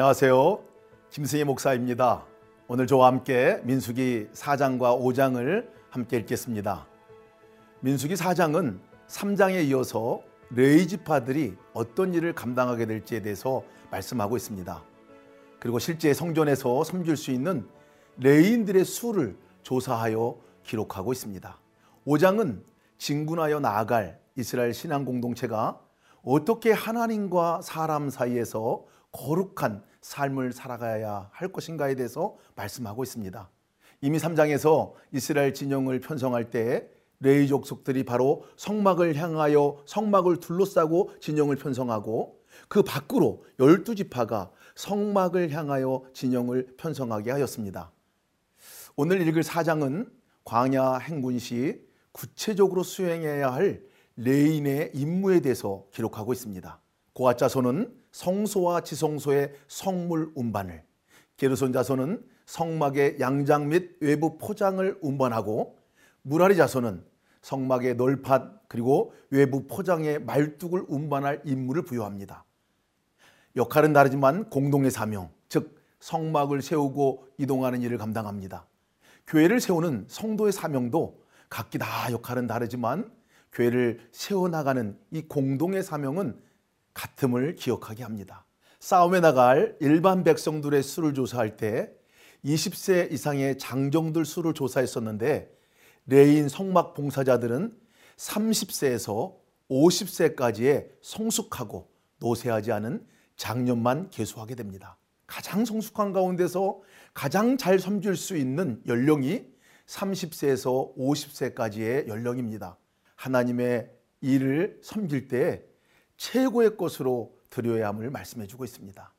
안녕하세요. 김승희 목사입니다. 오늘 저와 함께 민수기 4장과 5장을 함께 읽겠습니다. 민수기 4장은 3장에 이어서 레이 지파들이 어떤 일을 감당하게 될지에 대해서 말씀하고 있습니다. 그리고 실제 성전에서 섬길 수 있는 레인들의 수를 조사하여 기록하고 있습니다. 5장은 진군하여 나아갈 이스라엘 신앙 공동체가 어떻게 하나님과 사람 사이에서 거룩한 삶을 살아가야 할 것인가에 대해서 말씀하고 있습니다. 이미 3장에서 이스라엘 진영을 편성할 때 레이 족속들이 바로 성막을 향하여 성막을 둘러싸고 진영을 편성하고 그 밖으로 열두 지파가 성막을 향하여 진영을 편성하게 하였습니다. 오늘 읽을 사장은 광야 행군 시 구체적으로 수행해야 할 레인의 임무에 대해서 기록하고 있습니다. 고아 자손은 성소와 지성소의 성물 운반을, 게르손 자손은 성막의 양장 및 외부 포장을 운반하고 무라리 자손은 성막의 널팟 그리고 외부 포장의 말뚝을 운반할 임무를 부여합니다. 역할은 다르지만 공동의 사명, 즉 성막을 세우고 이동하는 일을 감당합니다. 교회를 세우는 성도의 사명도 각기 다 역할은 다르지만 교회를 세워나가는 이 공동의 사명은 같음을 기억하게 합니다. 싸움에 나갈 일반 백성들의 수를 조사할 때 20세 이상의 장정들 수를 조사했었는데 레위인 성막 봉사자들은 30세에서 50세까지의 성숙하고 노쇠하지 않은 장년만 계수하게 됩니다. 가장 성숙한 가운데서 가장 잘 섬길 수 있는 연령이 30세에서 50세까지의 연령입니다. 하나님의 일을 섬길 때 최고의 것으로 드려야 함을 말씀해 주고 있습니다.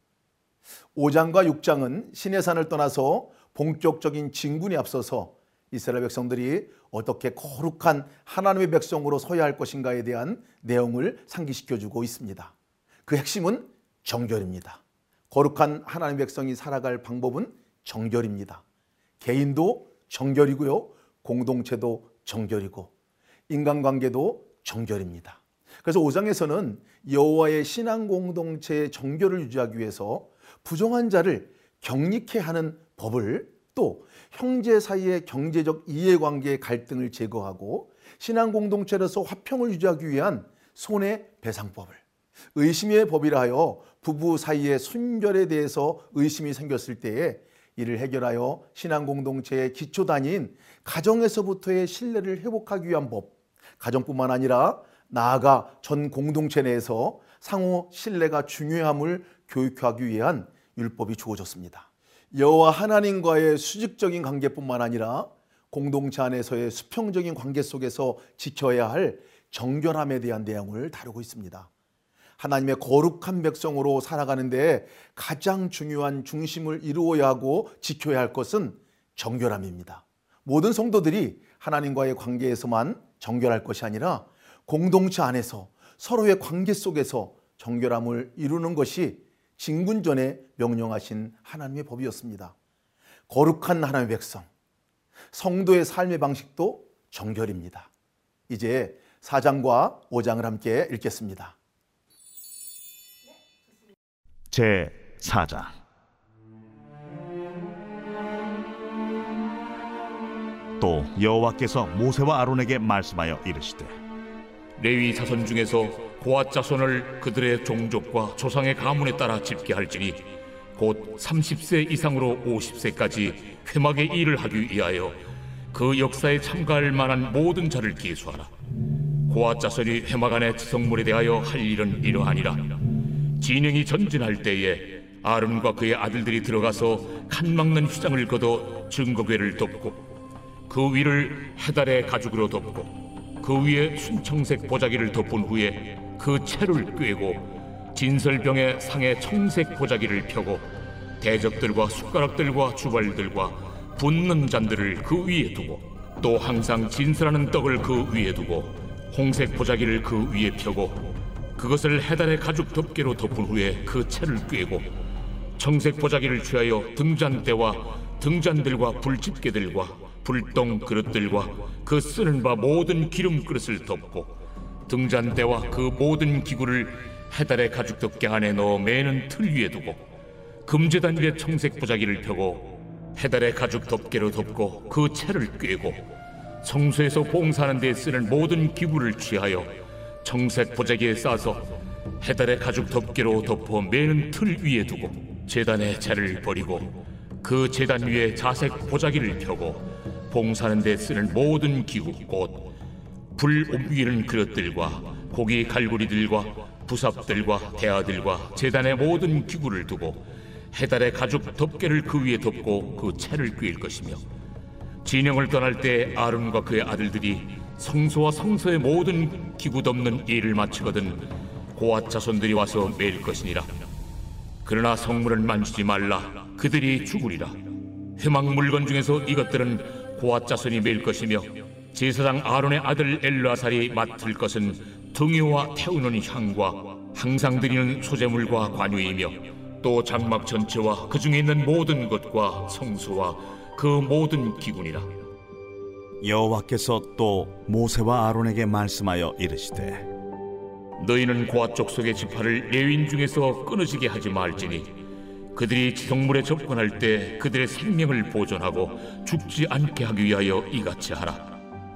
5장과 6장은 신의 산을 떠나서 본격적인 진군에 앞서서 이스라엘 백성들이 어떻게 거룩한 하나님의 백성으로 서야 할 것인가에 대한 내용을 상기시켜 주고 있습니다. 그 핵심은 정결입니다. 거룩한 하나님 백성이 살아갈 방법은 정결입니다. 개인도 정결이고요. 공동체도 정결이고 인간관계도 정결입니다. 그래서 5장에서는 여호와의 신앙 공동체의 정결을 유지하기 위해서 부정한 자를 경리케 하는 법을 또 형제 사이의 경제적 이해관계의 갈등을 제거하고 신앙 공동체로서 화평을 유지하기 위한 손해 배상법을 의심의 법이라 하여 부부 사이의 순결에 대해서 의심이 생겼을 때에 이를 해결하여 신앙 공동체의 기초 단위인 가정에서부터의 신뢰를 회복하기 위한 법, 가정뿐만 아니라 나아가 전 공동체 내에서 상호 신뢰가 중요함을 교육하기 위한 율법이 주어졌습니다. 여호와 하나님과의 수직적인 관계뿐만 아니라 공동체 안에서의 수평적인 관계 속에서 지켜야 할 정결함에 대한 내용을 다루고 있습니다. 하나님의 거룩한 백성으로 살아가는 데 가장 중요한 중심을 이루어야 하고 지켜야 할 것은 정결함입니다. 모든 성도들이 하나님과의 관계에서만 정결할 것이 아니라 공동체 안에서 서로의 관계 속에서 정결함을 이루는 것이 진군전에 명령하신 하나님의 법이었습니다. 거룩한 하나님의 백성, 성도의 삶의 방식도 정결입니다. 이제 4장과 5장을 함께 읽겠습니다. 제 4장 또 여호와께서 모세와 아론에게 말씀하여 이르시되 레위 자손 중에서 고앗 자손을 그들의 종족과 조상의 가문에 따라 집계할지니 곧 30세 이상으로 50세까지 회막의 일을 하기 위하여 그 역사에 참가할 만한 모든 자를 계수하라. 고앗 자손이 회막 안의 지성물에 대하여 할 일은 이러하니라. 진영이 전진할 때에 아론과 그의 아들들이 들어가서 칸 막는 휘장을 걷어 증거궤를 덮고 그 위를 해달의 가죽으로 덮고 그 위에 순청색 보자기를 덮은 후에 그 채를 꿰고 진설병의 상에 청색 보자기를 펴고 대접들과 숟가락들과 주발들과 붓는 잔들을 그 위에 두고 또 항상 진설하는 떡을 그 위에 두고 홍색 보자기를 그 위에 펴고 그것을 해달의 가죽 덮개로 덮은 후에 그 채를 꿰고 청색 보자기를 취하여 등잔대와 등잔들과 불집게들과 불똥 그릇들과 그 쓰는 바 모든 기름 그릇을 덮고 등잔대와 그 모든 기구를 해달의 가죽 덮개 안에 넣어 매는 틀 위에 두고 금제단 위에 청색 보자기를 펴고 해달의 가죽 덮개로 덮고 그 채를 꿰고 성소에서 봉사하는 데 쓰는 모든 기구를 취하여 청색 보자기에 싸서 해달의 가죽 덮개로 덮어 매는 틀 위에 두고 제단의 채를 버리고 그 제단 위에 자색 보자기를 펴고 봉사하는 데 쓰는 모든 기구 곧 불 옮기는 그릇들과 고기 갈고리들과 부삽들과 대야들과 제단의 모든 기구를 두고 해달의 가죽 덮개를 그 위에 덮고 그 채를 꿰일 것이며 진영을 떠날 때 아론과 그의 아들들이 성소와 성소의 모든 기구 덮는 일을 마치거든 고앗 자손들이 와서 매일 것이니라. 그러나 성물을 만지지 말라. 그들이 죽으리라. 회막 물건 중에서 이것들은 고앗 자손이 매일 것이며 제사장 아론의 아들 엘라살이 맡을 것은 등유와 태우는 향과 항상 드리는 소재물과 관유이며 또 장막 전체와 그 중에 있는 모든 것과 성소와 그 모든 기군이라. 여호와께서 또 모세와 아론에게 말씀하여 이르시되 너희는 고아 족속의 지파를 레윈 중에서 끊어지게 하지 말지니 그들이 지성물에 접근할 때 그들의 생명을 보존하고 죽지 않게 하기 위하여 이같이 하라.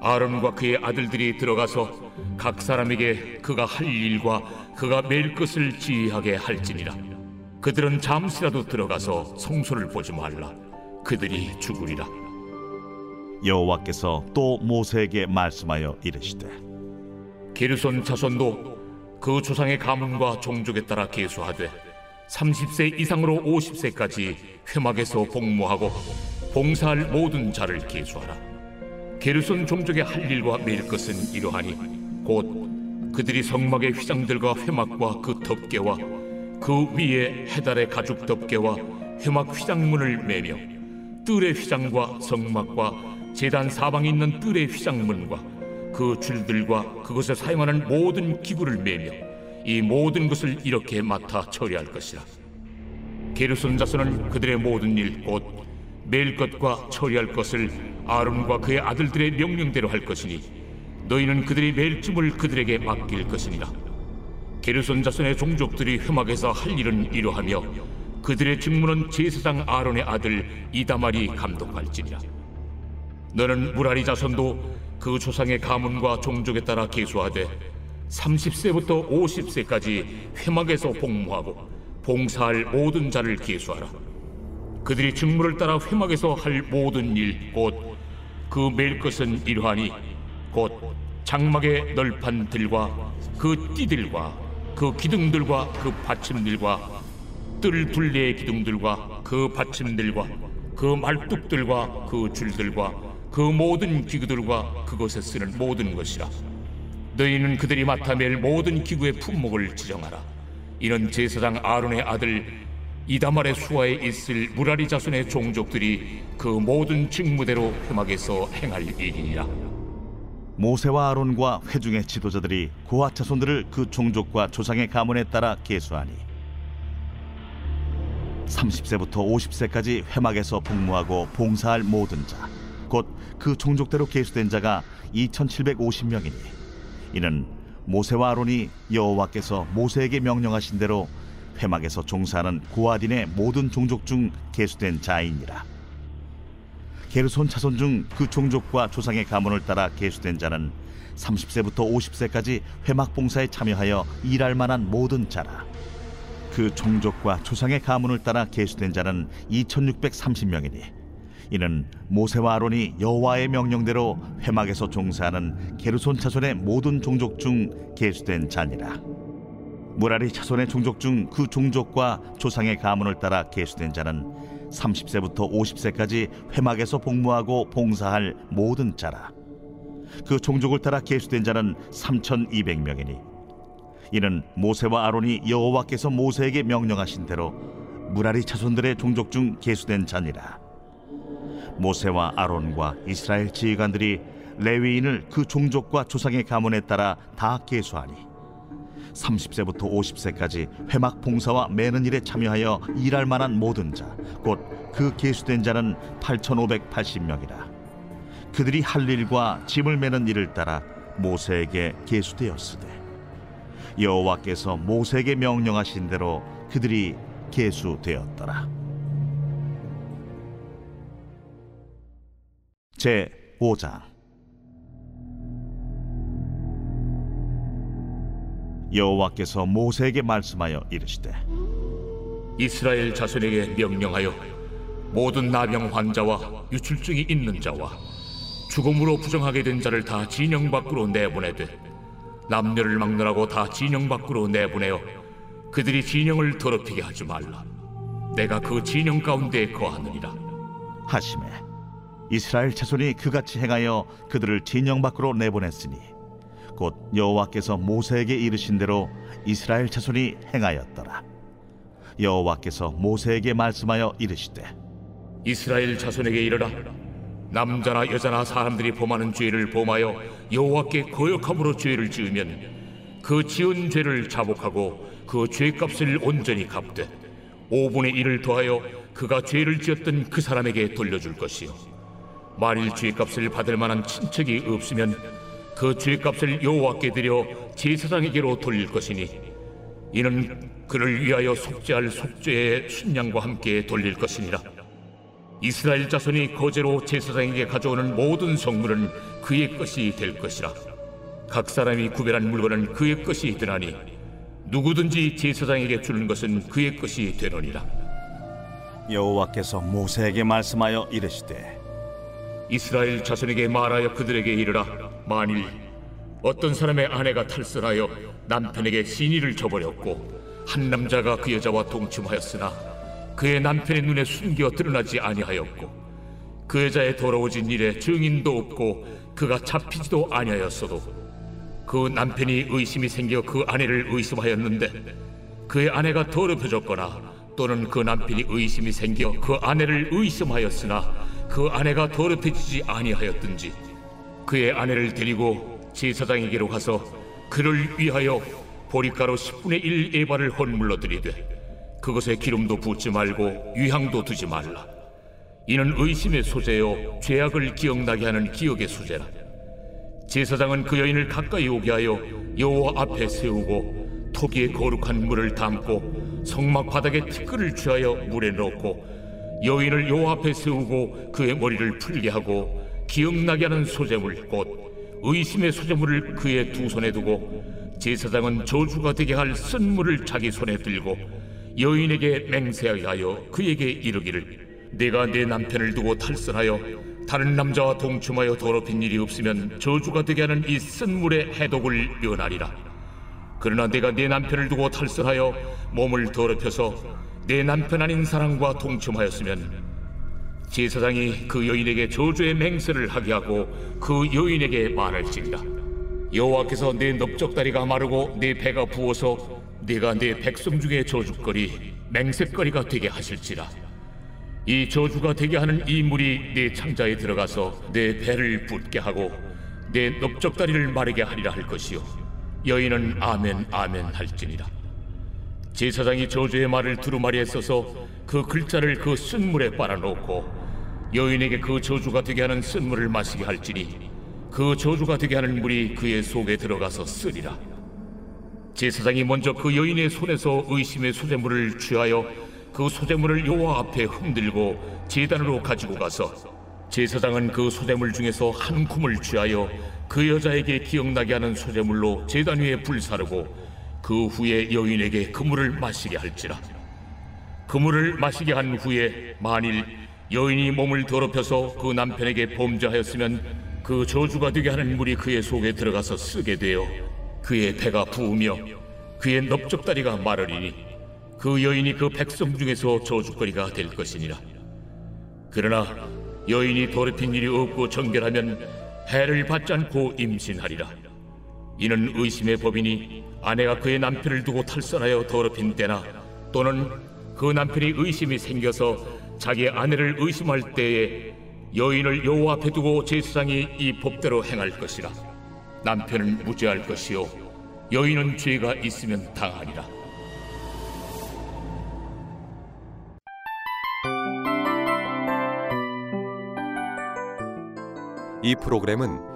아론과 그의 아들들이 들어가서 각 사람에게 그가 할 일과 그가 매일 것을 지휘하게 할지니라. 그들은 잠시라도 들어가서 성소를 보지 말라. 그들이 죽으리라. 여호와께서 또 모세에게 말씀하여 이르시되 게르손 자손도 그 조상의 가문과 종족에 따라 계수하되 30세 이상으로 50세까지 회막에서 복무하고 봉사할 모든 자를 계수하라. 게르손 종족의 할 일과 매일 것은 이러하니 곧 그들이 성막의 휘장들과 회막과 그 덮개와 그 위에 해달의 가죽 덮개와 회막 휘장문을 매며 뜰의 휘장과 성막과 제단 사방에 있는 뜰의 휘장문과 그 줄들과 그것에 사용하는 모든 기구를 매며 이 모든 것을 이렇게 맡아 처리할 것이라. 게르손 자손은 그들의 모든 일곧 매일 것과 처리할 것을 아론과 그의 아들들의 명령대로 할 것이니 너희는 그들의 매일쯤을 그들에게 맡길 것이니라 게르손 자손의 종족들이 회막에서 할 일은 이러하며 그들의 직무는 제사장 아론의 아들 이다말이 감독할지니라. 너는 무라리 자손도 그 조상의 가문과 종족에 따라 계수하되 30세부터 50세까지 회막에서 복무하고 봉사할 모든 자를 계수하라. 그들이 직무를 따라 회막에서 할 모든 일 곧 그 매일 것은 이러하니 곧 장막의 널판들과 그 띠들과 그 기둥들과 그 받침들과 뜰 둘레의 기둥들과 그 받침들과 그 말뚝들과 그 줄들과 그 모든 기구들과 그것에 쓰는 모든 것이라 너희는 그들이 맡아맬 모든 기구의 품목을 지정하라. 이는 제사장 아론의 아들 이다말의 수하에 있을 무라리 자손의 종족들이 그 모든 직무대로 회막에서 행할 일이니라. 모세와 아론과 회중의 지도자들이 고아 자손들을 그 종족과 조상의 가문에 따라 계수하니 30세부터 50세까지 회막에서 복무하고 봉사할 모든 자 곧 그 종족대로 계수된 자가 2750명이니 이는 모세와 아론이 여호와께서 모세에게 명령하신 대로 회막에서 종사하는 고아딘의 모든 종족 중 계수된 자이니라. 게르손 차손 중 그 종족과 조상의 가문을 따라 계수된 자는 30세부터 50세까지 회막 봉사에 참여하여 일할 만한 모든 자라. 그 종족과 조상의 가문을 따라 계수된 자는 2630명이니 이는 모세와 아론이 여호와의 명령대로 회막에서 종사하는 게르손 차손의 모든 종족 중 계수된 자니라. 무라리 차손의 종족 중 그 종족과 조상의 가문을 따라 계수된 자는 30세부터 50세까지 회막에서 복무하고 봉사할 모든 자라. 그 종족을 따라 계수된 자는 3200명이니. 이는 모세와 아론이 여호와께서 모세에게 명령하신 대로 무라리 차손들의 종족 중 계수된 자니라 모세와 아론과 이스라엘 지휘관들이 레위인을 그 종족과 조상의 가문에 따라 다 계수하니 30세부터 50세까지 회막 봉사와 매는 일에 참여하여 일할 만한 모든 자 곧 그 계수된 자는 8580명이라 그들이 할 일과 짐을 매는 일을 따라 모세에게 계수되었으되 여호와께서 모세에게 명령하신 대로 그들이 계수되었더라. 제 5장. 여호와께서 모세에게 말씀하여 이르시되 이스라엘 자손에게 명령하여 모든 나병 환자와 유출증이 있는 자와 죽음으로 부정하게 된 자를 다 진영 밖으로 내보내되 남녀를 막론하고 다 진영 밖으로 내보내어 그들이 진영을 더럽히게 하지 말라. 내가 그 진영 가운데 거하느니라. 하심에 이스라엘 자손이 그같이 행하여 그들을 진영 밖으로 내보냈으니 곧 여호와께서 모세에게 이르신 대로 이스라엘 자손이 행하였더라. 여호와께서 모세에게 말씀하여 이르시되 이스라엘 자손에게 이르라. 남자나 여자나 사람들이 범하는 죄를 범하여 여호와께 거역함으로 죄를 지으면 그 지은 죄를 자복하고 그 죄값을 온전히 갚되 5분의 1을 더하여 그가 죄를 지었던 그 사람에게 돌려줄 것이요 만일 죄값을 받을 만한 친척이 없으면 그 죄값을 여호와께 드려 제사장에게로 돌릴 것이니 이는 그를 위하여 속죄할 속죄의 순양과 함께 돌릴 것이니라. 이스라엘 자손이 거제로 제사장에게 가져오는 모든 성물은 그의 것이 될 것이라. 각 사람이 구별한 물건은 그의 것이 되나니 누구든지 제사장에게 주는 것은 그의 것이 되느니라. 여호와께서 모세에게 말씀하여 이르시되 이스라엘 자손에게 말하여 그들에게 이르라. 만일 어떤 사람의 아내가 탈선하여 남편에게 신의를 저버렸고 한 남자가 그 여자와 동침하였으나 그의 남편의 눈에 숨겨 드러나지 아니하였고 그 여자의 더러워진 일에 증인도 없고 그가 잡히지도 아니하였어도 그 남편이 의심이 생겨 그 아내를 의심하였는데 그의 아내가 더럽혀졌거나 또는 그 남편이 의심이 생겨 그 아내를 의심하였으나 그 아내가 더럽혀지지 아니하였든지 그의 아내를 데리고 제사장에게로 가서 그를 위하여 보리가루 10분의 1 에바를 헌물로 드리되 그것에 기름도 붓지 말고 유향도 두지 말라. 이는 의심의 소재요 죄악을 기억나게 하는 기억의 소재라. 제사장은 그 여인을 가까이 오게 하여 여호와 앞에 세우고 토기에 거룩한 물을 담고 성막 바닥에 티끌을 취하여 물에 넣고 여인을 여호와 앞에 세우고 그의 머리를 풀게 하고 기억나게 하는 소재물 곧 의심의 소재물을 그의 두 손에 두고 제사장은 저주가 되게 할 쓴물을 자기 손에 들고 여인에게 맹세하게 하여 그에게 이르기를 내가 내 남편을 두고 탈선하여 다른 남자와 동침하여 더럽힌 일이 없으면 저주가 되게 하는 이 쓴물의 해독을 면하리라. 그러나 내가 내 남편을 두고 탈선하여 몸을 더럽혀서 내 남편 아닌 사람과 동침하였으면 제사장이 그 여인에게 저주의 맹세를 하게 하고 그 여인에게 말할지니라 여호와께서 내 넓적다리가 마르고 내 배가 부어서 네가 내 백성 중에 저주거리 맹세거리가 되게 하실지라. 이 저주가 되게 하는 이 물이 내 창자에 들어가서 내 배를 붓게 하고 내 넓적다리를 마르게 하리라 할 것이요. 여인은 아멘 아멘 할지니라 제사장이 저주의 말을 두루마리에 써서 그 글자를 그 쓴물에 빨아놓고 여인에게 그 저주가 되게 하는 쓴물을 마시게 할지니 그 저주가 되게 하는 물이 그의 속에 들어가서 쓰리라. 제사장이 먼저 그 여인의 손에서 의심의 소재물을 취하여 그 소재물을 여호와 앞에 흔들고 제단으로 가지고 가서 제사장은 그 소재물 중에서 한 쿰을 취하여 그 여자에게 기억나게 하는 소재물로 제단 위에 불사르고 그 후에 여인에게 그 물을 마시게 할지라. 그 물을 마시게 한 후에 만일 여인이 몸을 더럽혀서 그 남편에게 범죄하였으면 그 저주가 되게 하는 물이 그의 속에 들어가서 쓰게 되어 그의 배가 부으며 그의 넓적다리가 마르리니 그 여인이 그 백성 중에서 저주거리가 될 것이니라. 그러나 여인이 더럽힌 일이 없고 정결하면 해를 받지 않고 임신하리라 이는 의심의 법이니 아내가 그의 남편을 두고 탈선하여 더럽힌 때나 또는 그 남편이 의심이 생겨서 자기 아내를 의심할 때에 여인을 여호와 앞에 두고 제사장이 이 법대로 행할 것이라. 남편은 무죄할 것이요 여인은 죄가 있으면 당하리라. 이 프로그램은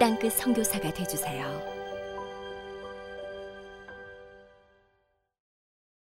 땅끝 선교사가 되주세요.